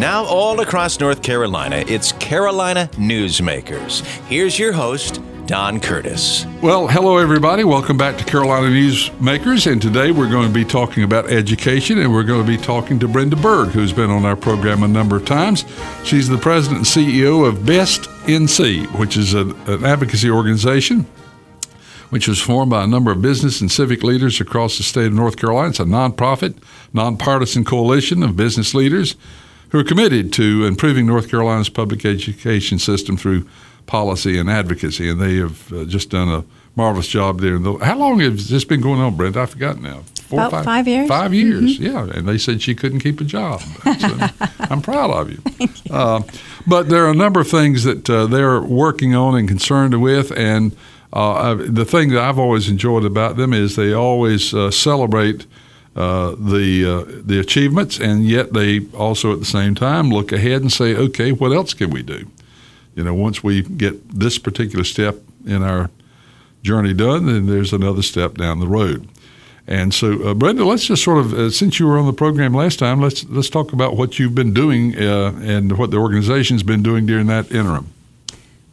Now, all across North Carolina, it's Carolina Newsmakers. Here's your host, Don Curtis. Well, hello, everybody. Welcome back to Carolina Newsmakers. And today we're going to be talking about education, and we're going to be talking to Brenda Berg, who's been on our program a number of times. She's the president and CEO of Best NC, which is a, an advocacy organization which was formed by a number of business and civic leaders across the state of North Carolina. It's a nonprofit, nonpartisan coalition of business leaders who are committed to improving North Carolina's public education system through policy and advocacy, and they have uh, just done a marvelous job there. How long has this been going on, Brent? I forgot now. Four, About five, five years. Five years, mm-hmm. yeah. And they said she couldn't keep a job. So I'm proud of you. You. Uh, but there are a number of things that uh, they're working on and concerned with, and uh, the thing that I've always enjoyed about them is they always uh, celebrate uh, the uh, the achievements, and yet they also at the same time look ahead and say, okay, what else can we do? You know, once we get this particular step in our journey done, then there's another step down the road. And so, uh, Brenda, let's just sort of, uh, since you were on the program last time, let's let's talk about what you've been doing uh, and what the organization's been doing during that interim.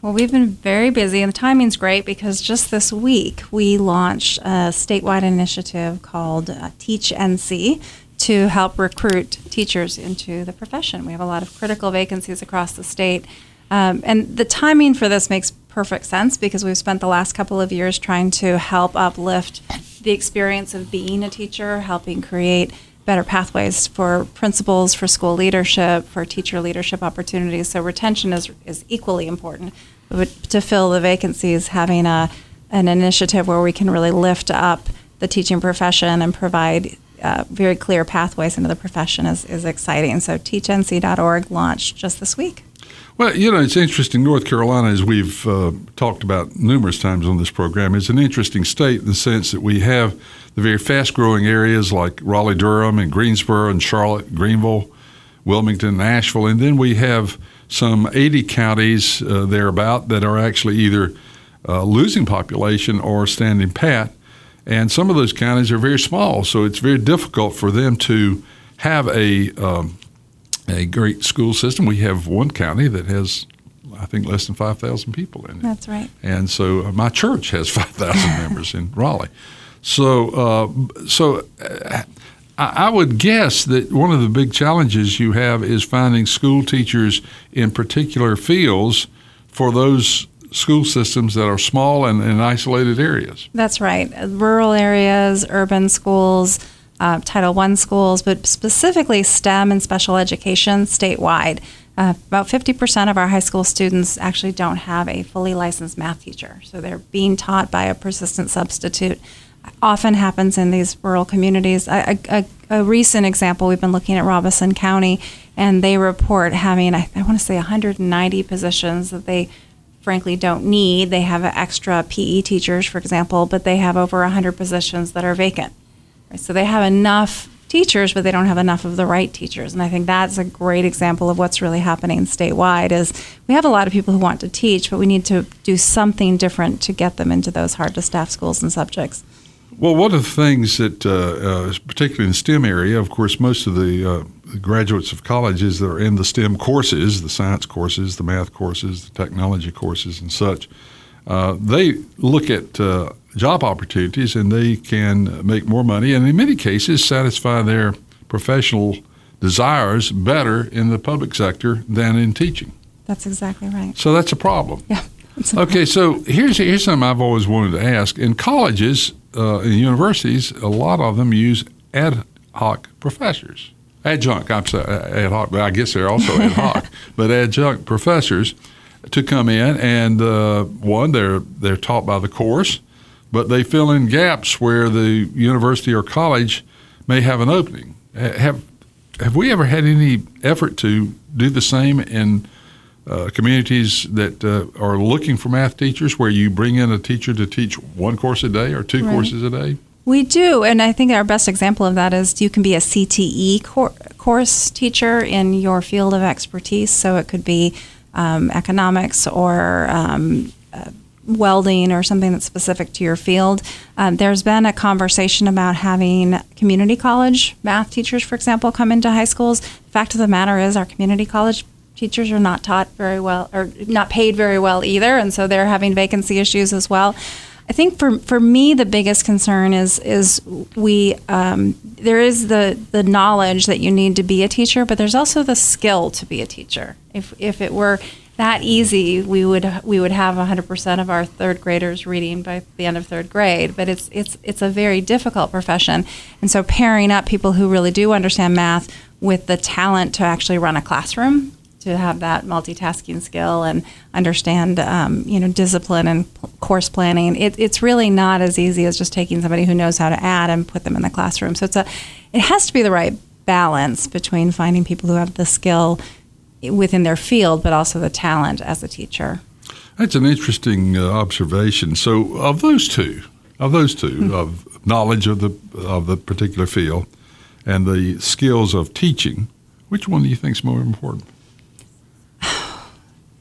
Well, we've been very busy, and the timing's great because just this week we launched a statewide initiative called uh, Teach NC to help recruit teachers into the profession. We have a lot of critical vacancies across the state. Um, and the timing for this makes perfect sense because we've spent the last couple of years trying to help uplift the experience of being a teacher, helping create better pathways for principals, for school leadership, for teacher leadership opportunities. So retention is, is equally important. To fill the vacancies, having a, an initiative where we can really lift up the teaching profession and provide uh, very clear pathways into the profession is, is exciting. So teachnc.org launched just this week. Well, you know, it's interesting. North Carolina, as we've uh, talked about numerous times on this program, is an interesting state in the sense that we have the very fast growing areas like Raleigh Durham and Greensboro and Charlotte, Greenville, Wilmington, Asheville, and then we have some 80 counties uh, thereabout that are actually either uh, losing population or standing pat. And some of those counties are very small, so it's very difficult for them to have a um, a great school system. We have one county that has, I think, less than 5,000 people in it. That's right. And so uh, my church has 5,000 members in Raleigh. So, uh, so uh, I would guess that one of the big challenges you have is finding school teachers in particular fields for those school systems that are small and in isolated areas. That's right. Rural areas, urban schools, uh, Title I schools, but specifically STEM and special education statewide. Uh, about 50% of our high school students actually don't have a fully licensed math teacher, so they're being taught by a persistent substitute. Often happens in these rural communities. A, a, a recent example, we've been looking at Robeson County, and they report having, I, I want to say, 190 positions that they frankly don't need. They have extra PE teachers, for example, but they have over 100 positions that are vacant. So they have enough teachers, but they don't have enough of the right teachers. And I think that's a great example of what's really happening statewide is we have a lot of people who want to teach, but we need to do something different to get them into those hard to staff schools and subjects. Well, one of the things that, uh, uh, particularly in the STEM area, of course, most of the, uh, the graduates of colleges that are in the STEM courses, the science courses, the math courses, the technology courses, and such, uh, they look at uh, job opportunities and they can make more money and in many cases satisfy their professional desires better in the public sector than in teaching. That's exactly right. So that's a problem. Yeah. Okay, so here's here's something I've always wanted to ask. In colleges uh, universities, a lot of them use ad hoc professors, adjunct. I'm sorry, ad hoc, but I guess they're also ad hoc, but adjunct professors to come in and uh, one they're they're taught by the course but they fill in gaps where the university or college may have an opening. Have have we ever had any effort to do the same in uh, communities that uh, are looking for math teachers, where you bring in a teacher to teach one course a day or two right. courses a day? We do, and I think our best example of that is you can be a CTE cor- course teacher in your field of expertise. So it could be um, economics or um, uh, welding or something that's specific to your field. Um, there's been a conversation about having community college math teachers, for example, come into high schools. The fact of the matter is, our community college teachers are not taught very well or not paid very well either, and so they're having vacancy issues as well. I think for for me the biggest concern is is we um, there is the the knowledge that you need to be a teacher, but there's also the skill to be a teacher. If if it were that easy, we would we would have 100% of our third graders reading by the end of third grade. But it's it's it's a very difficult profession, and so pairing up people who really do understand math with the talent to actually run a classroom to have that multitasking skill and understand, um, you know, discipline and p- course planning. It, it's really not as easy as just taking somebody who knows how to add and put them in the classroom. So it's a, it has to be the right balance between finding people who have the skill within their field, but also the talent as a teacher. That's an interesting uh, observation. So, of those two, of those 2 mm-hmm. of knowledge of the of the particular field and the skills of teaching, which one do you think is more important?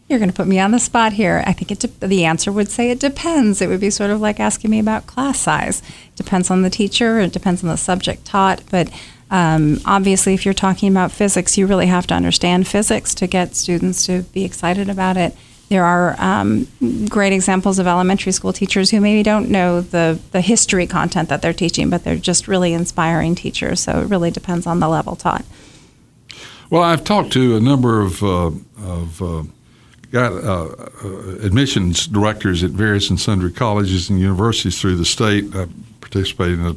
You're going to put me on the spot here. I think it de- the answer would say it depends. It would be sort of like asking me about class size. It depends on the teacher. It depends on the subject taught. But um, obviously, if you're talking about physics, you really have to understand physics to get students to be excited about it. There are um, great examples of elementary school teachers who maybe don't know the, the history content that they're teaching, but they're just really inspiring teachers. So it really depends on the level taught. Well, I've talked to a number of, uh, of uh, got uh, uh, admissions directors at various and sundry colleges and universities through the state. I participated in a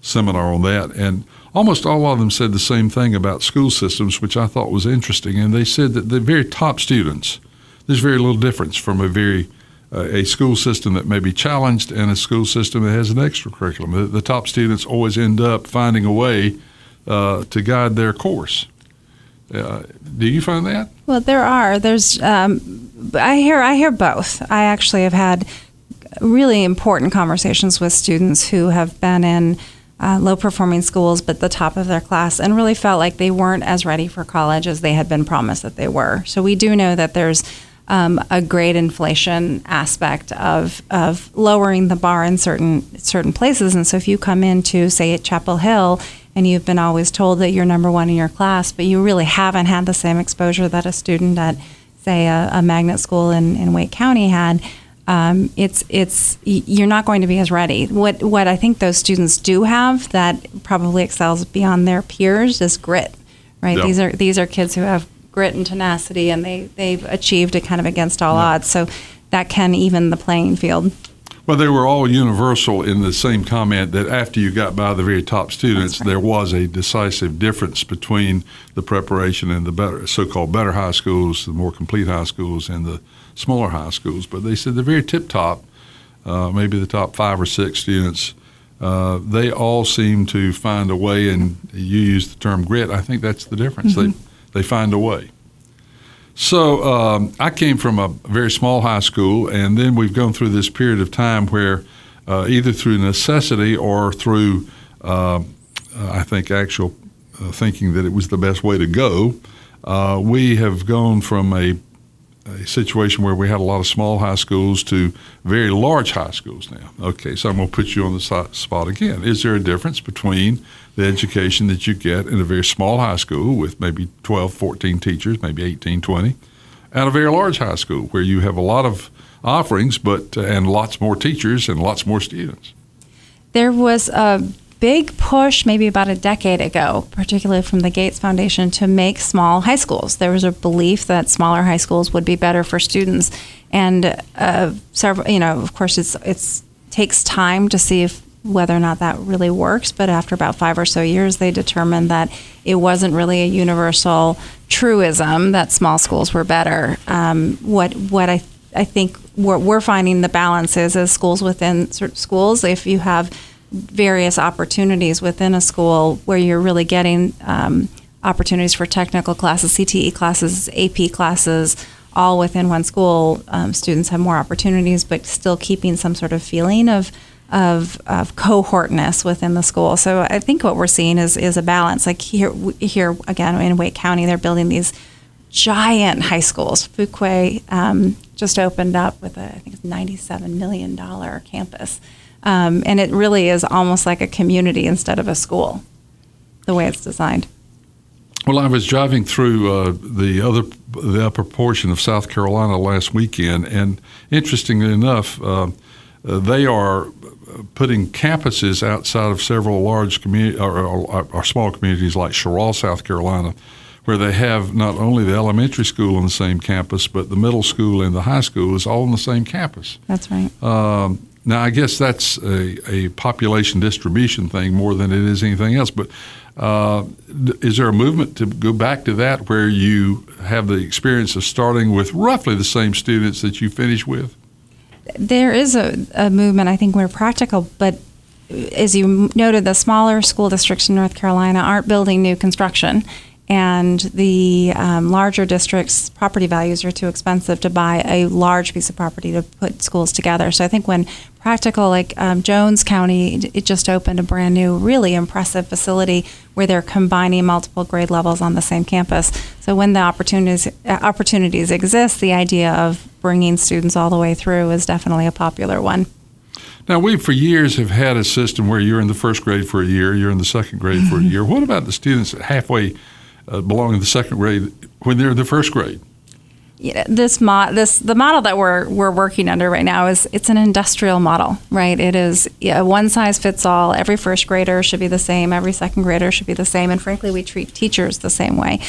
seminar on that, and almost all of them said the same thing about school systems, which I thought was interesting. And they said that the very top students, there's very little difference from a very uh, a school system that may be challenged and a school system that has an extra curriculum. The, the top students always end up finding a way uh, to guide their course. Uh, do you find that? Well, there are. There's. Um, I hear. I hear both. I actually have had really important conversations with students who have been in uh, low performing schools, but the top of their class, and really felt like they weren't as ready for college as they had been promised that they were. So we do know that there's. Um, a grade inflation aspect of, of lowering the bar in certain certain places, and so if you come into say at Chapel Hill and you've been always told that you're number one in your class, but you really haven't had the same exposure that a student at, say, a, a magnet school in, in Wake County had, um, it's it's you're not going to be as ready. What what I think those students do have that probably excels beyond their peers is grit, right? Yep. These are these are kids who have grit and tenacity, and they they've achieved it kind of against all yep. odds. So that can even the playing field. Well, they were all universal in the same comment that after you got by the very top students, right. there was a decisive difference between the preparation and the better, so-called better high schools, the more complete high schools, and the smaller high schools. But they said the very tip top, uh, maybe the top five or six students, uh, they all seem to find a way. And you use the term grit. I think that's the difference. Mm-hmm. They they find a way. So um, I came from a very small high school, and then we've gone through this period of time where, uh, either through necessity or through, uh, I think, actual uh, thinking that it was the best way to go, uh, we have gone from a a situation where we had a lot of small high schools to very large high schools now. Okay, so I'm going to put you on the spot again. Is there a difference between the education that you get in a very small high school with maybe 12, 14 teachers, maybe 18, 20, and a very large high school where you have a lot of offerings but uh, and lots more teachers and lots more students? There was a big push maybe about a decade ago, particularly from the Gates Foundation, to make small high schools. There was a belief that smaller high schools would be better for students, and uh, several, you know, of course, it's it's takes time to see if whether or not that really works. But after about five or so years, they determined that it wasn't really a universal truism that small schools were better. Um, what what I I think what we're finding the balance is as schools within schools, if you have various opportunities within a school where you're really getting um, opportunities for technical classes, CTE classes, AP classes, all within one school. Um, students have more opportunities, but still keeping some sort of feeling of of, of cohortness within the school. So I think what we're seeing is is a balance. Like here, here again in Wake County, they're building these giant high schools. Fuquay um, just opened up with a, I think it's $97 million campus. Um, and it really is almost like a community instead of a school, the way it's designed. Well, I was driving through uh, the other, the upper portion of South Carolina last weekend, and interestingly enough, uh, they are putting campuses outside of several large community or, or, or, small communities like Cheraw, South Carolina, where they have not only the elementary school on the same campus, but the middle school and the high school is all on the same campus. That's right. Um, now, I guess that's a, a, population distribution thing more than it is anything else. But uh, is there a movement to go back to that where you have the experience of starting with roughly the same students that you finish with? There is a, a movement, I think, where practical, but as you noted, the smaller school districts in North Carolina aren't building new construction and the um, larger districts' property values are too expensive to buy a large piece of property to put schools together. So I think when practical, like um, Jones County, it just opened a brand new, really impressive facility where they're combining multiple grade levels on the same campus. So when the opportunities uh, opportunities exist, the idea of bringing students all the way through is definitely a popular one. Now, we for years have had a system where you're in the first grade for a year, you're in the second grade for a year. What about the students halfway uh, belong in the second grade when they're in the first grade. Yeah, this mo- this the model that we're we're working under right now is it's an industrial model, right? It is yeah, one size fits all. Every first grader should be the same. Every second grader should be the same. And frankly, we treat teachers the same way.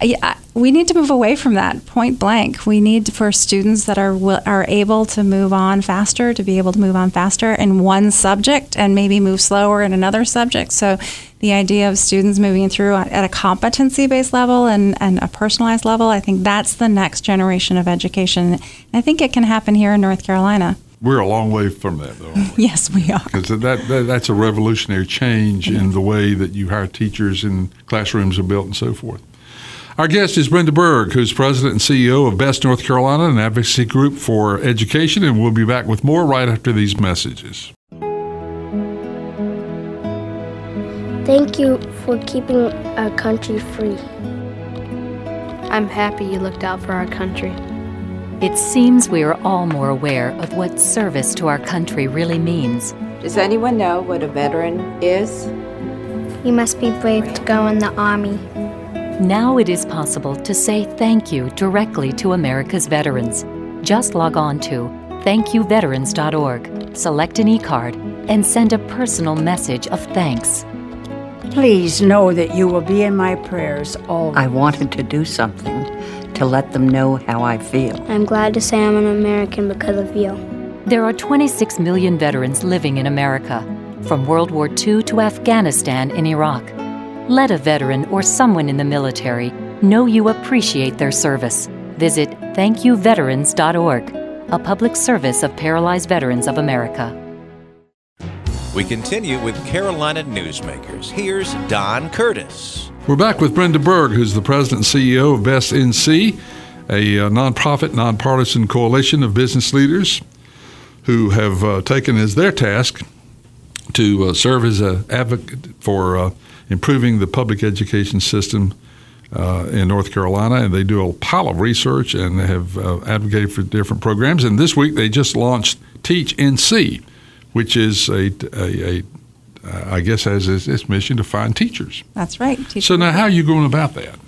I, we need to move away from that point blank. We need for students that are are able to move on faster to be able to move on faster in one subject and maybe move slower in another subject. So the idea of students moving through at a competency based level and, and a personalized level, I think that's the next generation of education. And I think it can happen here in North Carolina. We're a long way from that, though. We? yes, we are. Because that, that, that's a revolutionary change in the way that you hire teachers and classrooms are built and so forth. Our guest is Brenda Berg, who's president and CEO of Best North Carolina, an advocacy group for education, and we'll be back with more right after these messages. Thank you for keeping our country free. I'm happy you looked out for our country. It seems we are all more aware of what service to our country really means. Does anyone know what a veteran is? You must be brave to go in the Army. Now it is possible to say thank you directly to America's veterans. Just log on to thankyouveterans.org, select an e-card, and send a personal message of thanks. Please know that you will be in my prayers always. I wanted to do something to let them know how I feel. I'm glad to say I'm an American because of you. There are 26 million veterans living in America, from World War II to Afghanistan and Iraq. Let a veteran or someone in the military know you appreciate their service. Visit thankyouveterans.org, a public service of Paralyzed Veterans of America. We continue with Carolina Newsmakers. Here's Don Curtis. We're back with Brenda Berg, who's the president and CEO of Best NC, a uh, nonprofit, nonpartisan coalition of business leaders who have uh, taken as their task to uh, serve as an advocate for uh, improving the public education system uh, in North Carolina, and they do a pile of research and have uh, advocated for different programs. And this week they just launched Teach NC, which is a, a, a uh, I guess has its, its, mission to find teachers. That's right. so now, how are you going about that?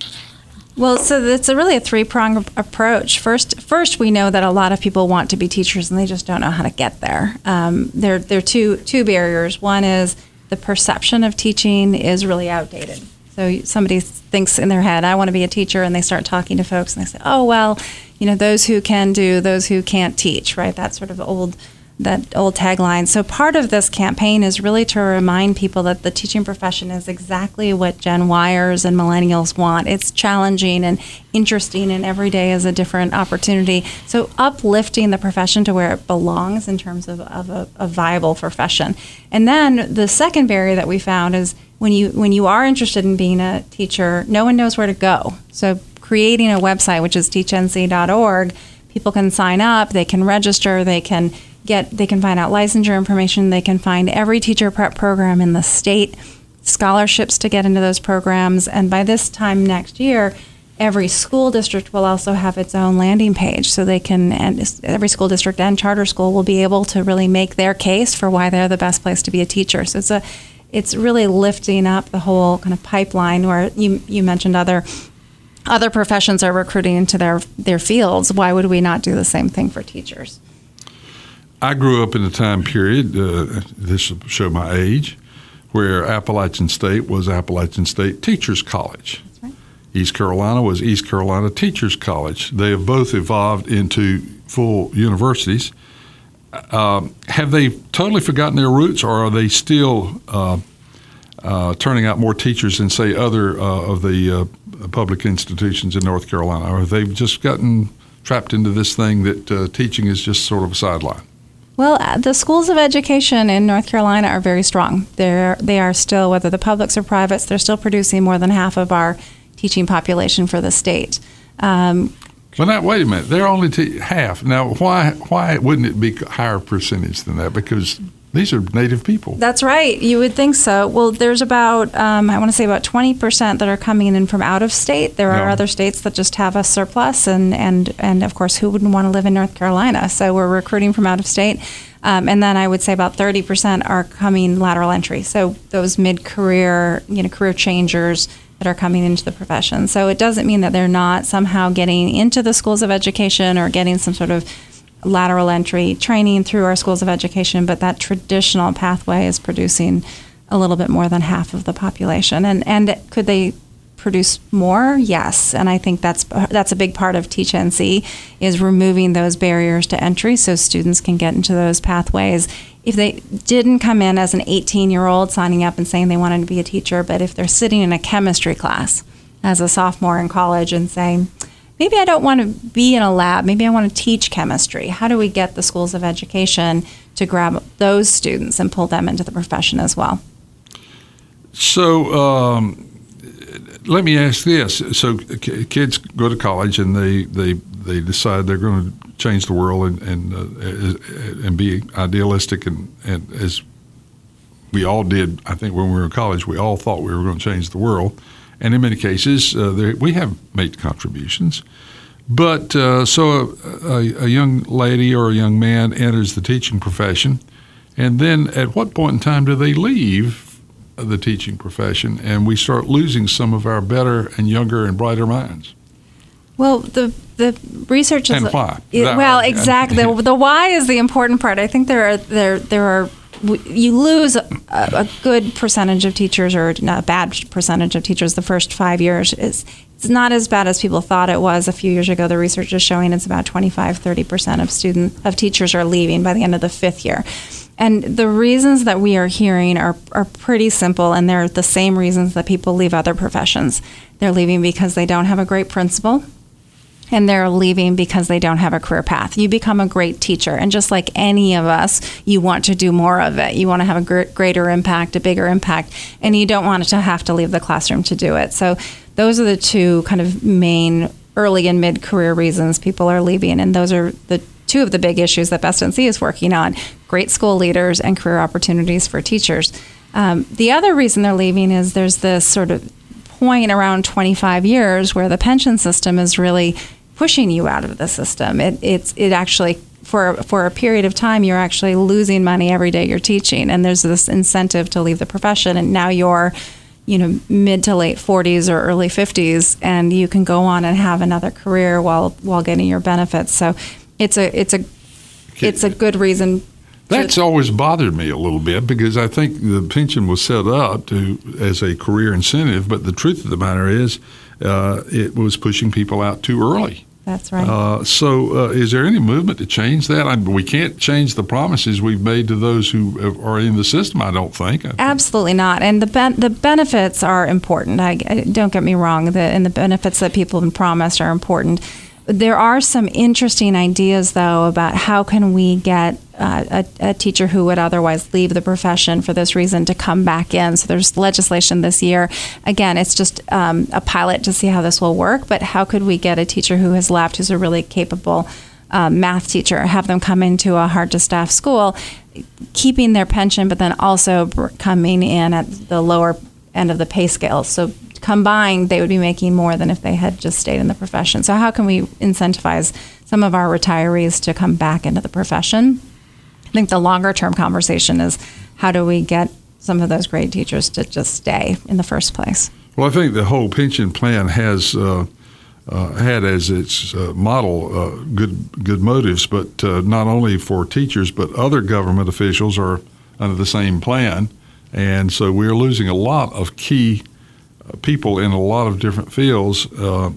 Well, so it's a really a three pronged approach. First, first we know that a lot of people want to be teachers and they just don't know how to get there. Um, there, there are two two barriers. One is the perception of teaching is really outdated. So somebody thinks in their head, I want to be a teacher, and they start talking to folks, and they say, oh, well, you know, those who can do, those who can't teach, right? That sort of old that old tagline. So part of this campaign is really to remind people that the teaching profession is exactly what Gen Yers and millennials want. It's challenging and interesting and every day is a different opportunity. So uplifting the profession to where it belongs in terms of, of a, a viable profession. And then the second barrier that we found is when you when you are interested in being a teacher, no one knows where to go. So creating a website which is teachnc.org, people can sign up, they can register, they can get they can find out licensure information. They can find every teacher prep program in the state scholarships to get into those programs. And by this time next year every school district will also have its own landing page. So they can and every school district and charter school will be able to really make their case for why they're the best place to be a teacher. So it's a it's really lifting up the whole kind of pipeline where you you mentioned other other professions are recruiting into their their fields. Why would we not do the same thing for teachers I grew up in a time period uh, this will show my age where Appalachian State was Appalachian State Teachers College East Carolina was East Carolina Teachers College. They have both evolved into full universities. Um, have they totally forgotten their roots, or are they still uh, uh, turning out more teachers than, say, other uh, of the uh, public institutions in North Carolina? Or have they just gotten trapped into this thing that uh, teaching is just sort of a sideline? Well, uh, the schools of education in North Carolina are very strong. They're they are still, whether the publics or privates, they're still producing more than half of our teaching population for the state. Um, well, now wait a minute. They're only half. Now, why why wouldn't it be higher percentage than that? Because these are native people. That's right. You would think so. Well, there's about um, I want to say about 20 percent that are coming in from out of state. There are no. other states that just have a surplus, and and and of course, who wouldn't want to live in North Carolina? So we're recruiting from out of state. Um, and then I would say about 30% are coming lateral entry. So those mid-career, you know, career changers that are coming into the profession. So it doesn't mean that they're not somehow getting into the schools of education or getting some sort of lateral entry training through our schools of education, but that traditional pathway is producing a little bit more than half of the population. And and could they produce more? Yes, and I think that's that's a big part of Teach NC is removing those barriers to entry so students can get into those pathways if they didn't come in as an 18 year old signing up and saying they wanted to be a teacher, but if they're sitting in a chemistry class as a sophomore in college and saying, maybe I don't want to be in a lab, maybe I want to teach chemistry, how do we get the schools of education to grab those students and pull them into the profession as well? So, um, let me ask this: So, kids go to college and they they they decide they're going to change the world and and, uh, and be idealistic and, and as we all did. I think when we were in college, we all thought we were going to change the world, and in many cases, uh, there, we have made contributions. But uh, so a, a, a, young lady or a young man enters the teaching profession, and then at what point in time do they leave the teaching profession and we start losing some of our better and younger and brighter minds? Well, the the research is and why? It, well, exactly. the, the why is the important part. I think there are there there are you lose a, a, good percentage of teachers or a bad percentage of teachers the first five years. It's, it's not as bad as people thought it was a few years ago. The research is showing it's about 25, 30% of student of teachers are leaving by the end of the fifth year. And the reasons that we are hearing are, are pretty simple, and they're the same reasons that people leave other professions. They're leaving because they don't have a great principal and they're leaving because they don't have a career path. You become a great teacher, and just like any of us, you want to do more of it. You want to have a gr- greater impact, a bigger impact, and you don't want to have to leave the classroom to do it. So, those are the two kind of main early and mid career reasons people are leaving, and those are the two of the big issues that Best NC is working on great school leaders and career opportunities for teachers. Um, the other reason they're leaving is there's this sort of point around 25 years where the pension system is really pushing you out of the system. It it's it actually for for a period of time you're actually losing money every day you're teaching, and there's this incentive to leave the profession, and now you're you know mid to late 40s or early 50s and you can go on and have another career while while getting your benefits. So it's a it's a it's a good reason that's always bothered me a little bit because I think the pension was set up to as a career incentive, but the truth of the matter is, uh, it was pushing people out too early. That's right. Uh, so, uh, is there any movement to change that? I, we can't change the promises we've made to those who are in the system. I don't think. Absolutely not. And the ben- the benefits are important. I, I, don't get me wrong. The, and the benefits that people have been promised are important. There are some interesting ideas, though, about how can we get uh, a, a, teacher who would otherwise leave the profession for this reason to come back in. So there's legislation this year. Again, it's just um, a pilot to see how this will work. But how could we get a teacher who has left, who's a really capable um, math teacher, have them come into a hard to staff school, keeping their pension, but then also coming in at the lower end of the pay scale. So combined, they would be making more than if they had just stayed in the profession. So, how can we incentivize some of our retirees to come back into the profession? I think the longer term conversation is how do we get some of those great teachers to just stay in the first place? Well, I think the whole pension plan has uh, uh, had as its uh, model uh, good good motives, but uh, not only for teachers, but other government officials are under the same plan, and so we're losing a lot of key uh, people in a lot of different fields,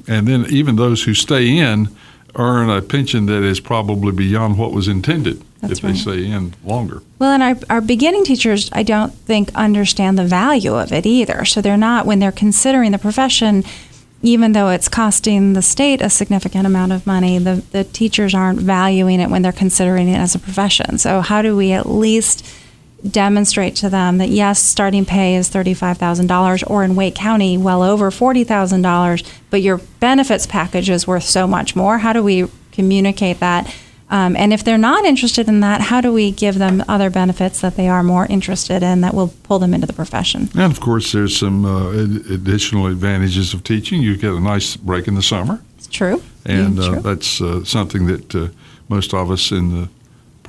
and then even those who stay in earn a pension that is probably beyond what was intended That's if right. they stay in longer. Well, and our, our beginning teachers, I don't think, understand the value of it either. So they're not, when they're considering the profession, even though it's costing the state a significant amount of money, the, the teachers aren't valuing it when they're considering it as a profession. So, how do we at least demonstrate to them that yes, starting pay is $35,000 or in Wake County, well over $40,000, but your benefits package is worth so much more? How do we communicate that? Um, and if they're not interested in that, how do we give them other benefits that they are more interested in that will pull them into the profession? And of course, there's some uh, ad- additional advantages of teaching. You get a nice break in the summer, It's true. and Yeah, uh, that's uh, something that uh, most of us in the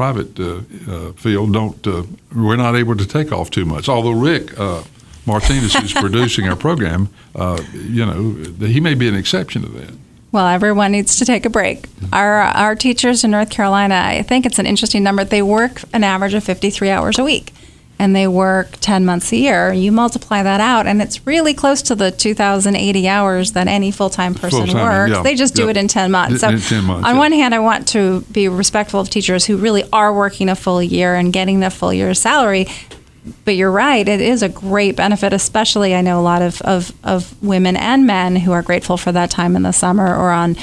private uh, uh, field don't. Uh, we're not able to take off too much. Although Rick uh, Martinez, who's producing our program, uh, you know, he may be an exception to that. Well, everyone needs to take a break. Our our teachers in North Carolina, I think it's an interesting number. They work an average of 53 hours a week, and they work 10 months a year. You multiply that out, and it's really close to the 2,080 hours that any full time person Full-time, works. yeah, They just do yeah. it in 10 months. In- in 10 months, on yeah. one hand, I want to be respectful of teachers who really are working a full year and getting the full year's salary. But you're right, it is a great benefit, especially I know a lot of, of, of women and men who are grateful for that time in the summer or on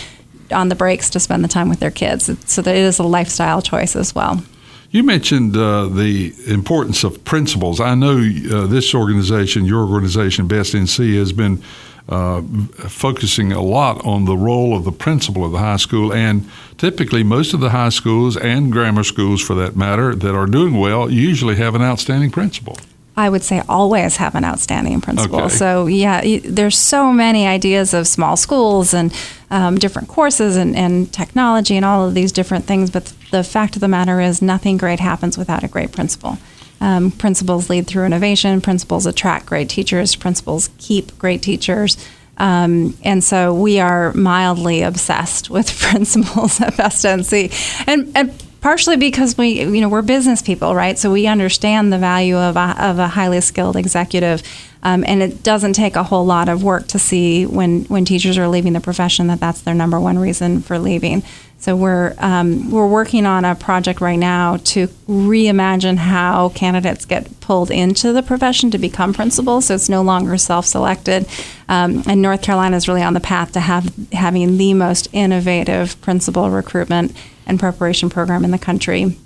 on the breaks to spend the time with their kids. So that it is a lifestyle choice as well. You mentioned uh, the importance of principals. I know uh, this organization, your organization, Best NC, has been uh, focusing a lot on the role of the principal of the high school. And typically, most of the high schools and grammar schools, for that matter, that are doing well usually have an outstanding principal. I would say always have an outstanding principal. Okay. So yeah, there's so many ideas of small schools and um, different courses and, and technology and all of these different things. But the fact of the matter is, nothing great happens without a great principal. Um, principals lead through innovation. Principals attract great teachers. Principals keep great teachers. Um, and so we are mildly obsessed with principals at Best NC, and and partially because we you know we're business people, right? So we understand the value of a, of a highly skilled executive, um, and it doesn't take a whole lot of work to see when when teachers are leaving the profession that that's their number one reason for leaving. So we're um, we're working on a project right now to reimagine how candidates get pulled into the profession to become principals. So it's no longer self-selected, um, and North Carolina is really on the path to have having the most innovative principal recruitment and preparation program in the country.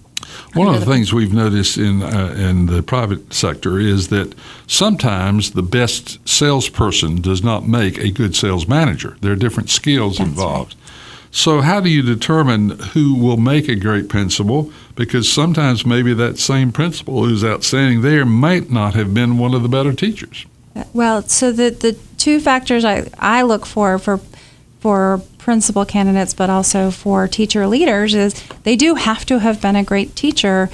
One of the things we've noticed in uh, in the private sector is that sometimes the best salesperson does not make a good sales manager. There are different skills That's involved. So, how do you determine who will make a great principal? Because sometimes maybe that same principal who's outstanding there might not have been one of the better teachers. Well, so the the two factors I, I look for for for principal candidates, but also for teacher leaders, is they do have to have been a great teacher,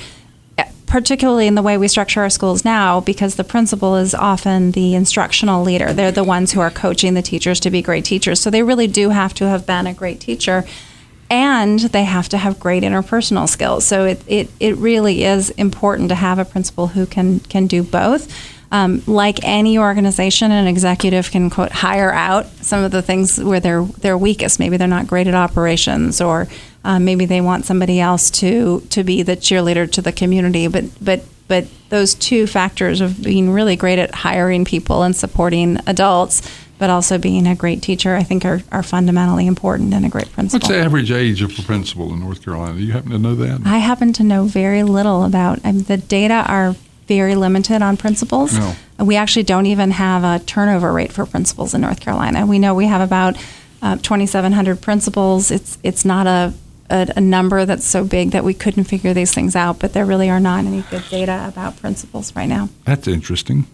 particularly in the way we structure our schools now, because the principal is often the instructional leader. They're the ones who are coaching the teachers to be great teachers. So they really do have to have been a great teacher. And they have to have great interpersonal skills. So it, it, it really is important to have a principal who can, can do both. Um, like any organization, an executive can quote hire out some of the things where they're they're weakest. Maybe they're not great at operations, or um, maybe they want somebody else to to be the cheerleader to the community. But but but those two factors of being really great at hiring people and supporting adults, but also being a great teacher, I think are, are fundamentally important and a great principal. What's the average age of a principal in North Carolina? Do you happen to know that? I happen to know very little about. I mean, the data are very limited on principals. No. We actually don't even have a turnover rate for principals in North Carolina. We know we have about uh, 2,700 principals. It's it's not a, a a number that's so big that we couldn't figure these things out. But there really are not any good data about principals right now. That's interesting.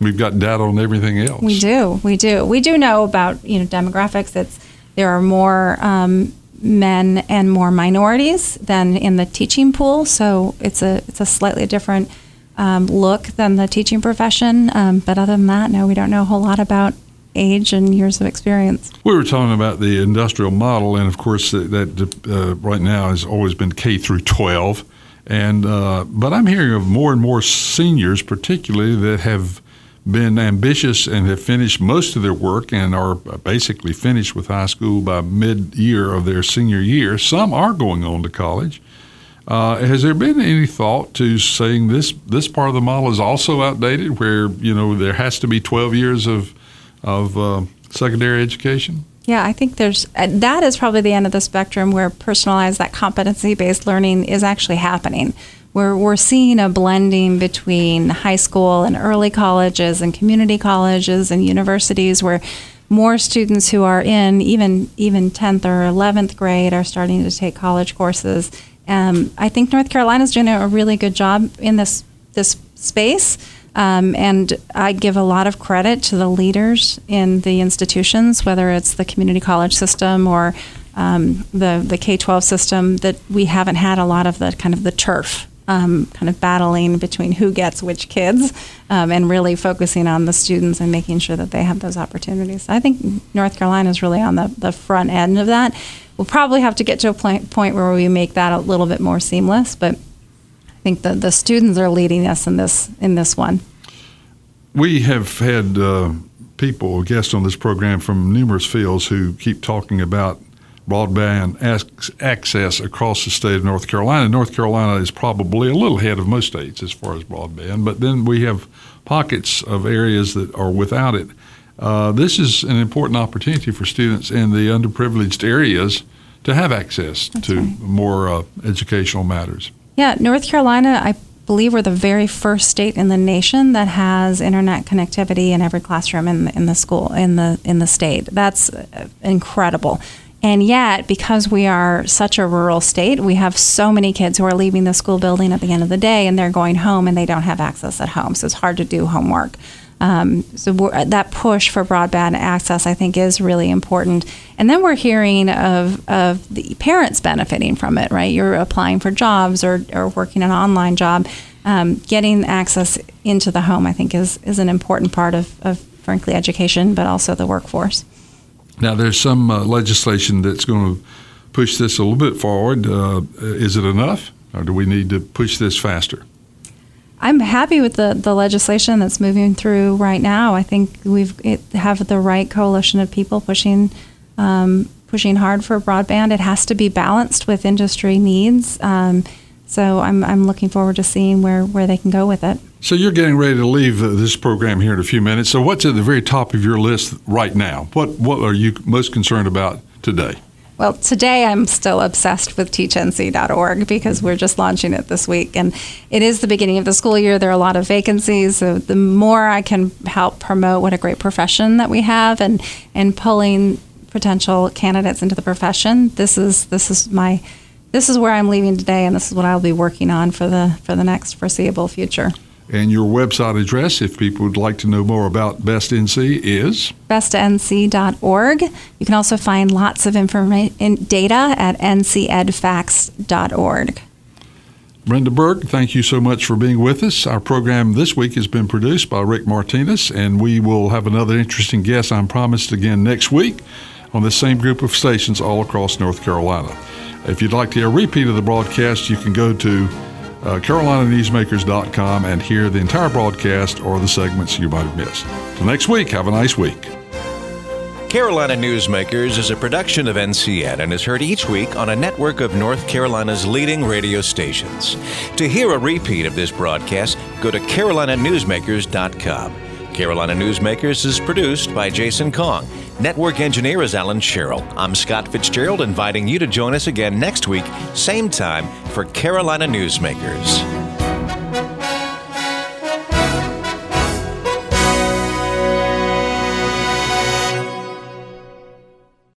We've got data on everything else. We do. We do. We do know about you know demographics. It's there are more um, men and more minorities than in the teaching pool. So it's a it's a slightly different um, look than the teaching profession. Um, but other than that, no, we don't know a whole lot about age and years of experience. We were talking about the industrial model, and of course, that, that uh, right now has always been K through 12. And uh, but I'm hearing of more and more seniors, particularly that have been ambitious and have finished most of their work and are basically finished with high school by mid year of their senior year. Some are going on to college. Uh, has there been any thought to saying this this part of the model is also outdated, where you know there has to be 12 years of of uh, secondary education? Yeah, I think there's uh, that is probably the end of the spectrum where personalized that competency based learning is actually happening. We're, we're seeing a blending between high school and early colleges and community colleges and universities where more students who are in even even 10th or 11th grade are starting to take college courses. Um, I think North Carolina's doing a really good job in this this space. Um, and I give a lot of credit to the leaders in the institutions, whether it's the community college system or um, the the K twelve system, that we haven't had a lot of the kind of the turf um, kind of battling between who gets which kids um, and really focusing on the students and making sure that they have those opportunities. I think North Carolina is really on the, the front end of that. We'll probably have to get to a point, where we make that a little bit more seamless, but think the, the students are leading us in this in this one. We have had uh, people, guests on this program from numerous fields who keep talking about broadband access across the state of North Carolina. North Carolina is probably a little ahead of most states as far as broadband, but then we have pockets of areas that are without it. Uh, this is an important opportunity for students in the underprivileged areas to have access That's to right. more uh, educational matters. Yeah, North Carolina, I believe we're the very first state in the nation that has internet connectivity in every classroom in the, in the school in the in the state. That's uh, incredible. And yet, because we are such a rural state, we have so many kids who are leaving the school building at the end of the day and they're going home and they don't have access at home. So it's hard to do homework. Um, so that push for broadband access, I think, is really important. And then we're hearing of, of the parents benefiting from it, right? You're applying for jobs or, or working an online job. Um, getting access into the home, I think, is, is an important part of, of, frankly, education, but also the workforce. Now, there's some uh, legislation that's going to push this a little bit forward. Uh, is it enough, or do we need to push this faster? I'm happy with the, the legislation that's moving through right now. I think we've have the right coalition of people pushing um, pushing hard for broadband. It has to be balanced with industry needs. Um, so I'm, I'm looking forward to seeing where, where they can go with it. So you're getting ready to leave uh, this program here in a few minutes. So what's at the very top of your list right now? What what are you most concerned about today? Well, today I'm still obsessed with teachnc.org because we're just launching it this week. And it is the beginning of the school year. There are a lot of vacancies. So the more I can help promote what a great profession that we have and, and pulling potential candidates into the profession, this is this is my this is where I'm leaving today and this is what I'll be working on for the for the next foreseeable future. And your website address, if people would like to know more about BestNC, is bestnc.org. You can also find lots of information data at ncedfacts.org. Brenda Berg, thank you so much for being with us. Our program this week has been produced by Rick Martinez, and we will have another interesting guest, I'm promised, again next week on the same group of stations all across North Carolina. If you'd like to hear a repeat of the broadcast, you can go to uh, CarolinaNewsmakers.com and hear the entire broadcast or the segments you might have missed. Till next week, have a nice week. Carolina Newsmakers is a production of NCN and is heard each week on a network of North Carolina's leading radio stations. To hear a repeat of this broadcast, go to CarolinaNewsmakers.com. Carolina Newsmakers is produced by Jason Kong. Network engineer is Alan Sherrill. I'm Scott Fitzgerald, inviting you to join us again next week, same time, for Carolina Newsmakers.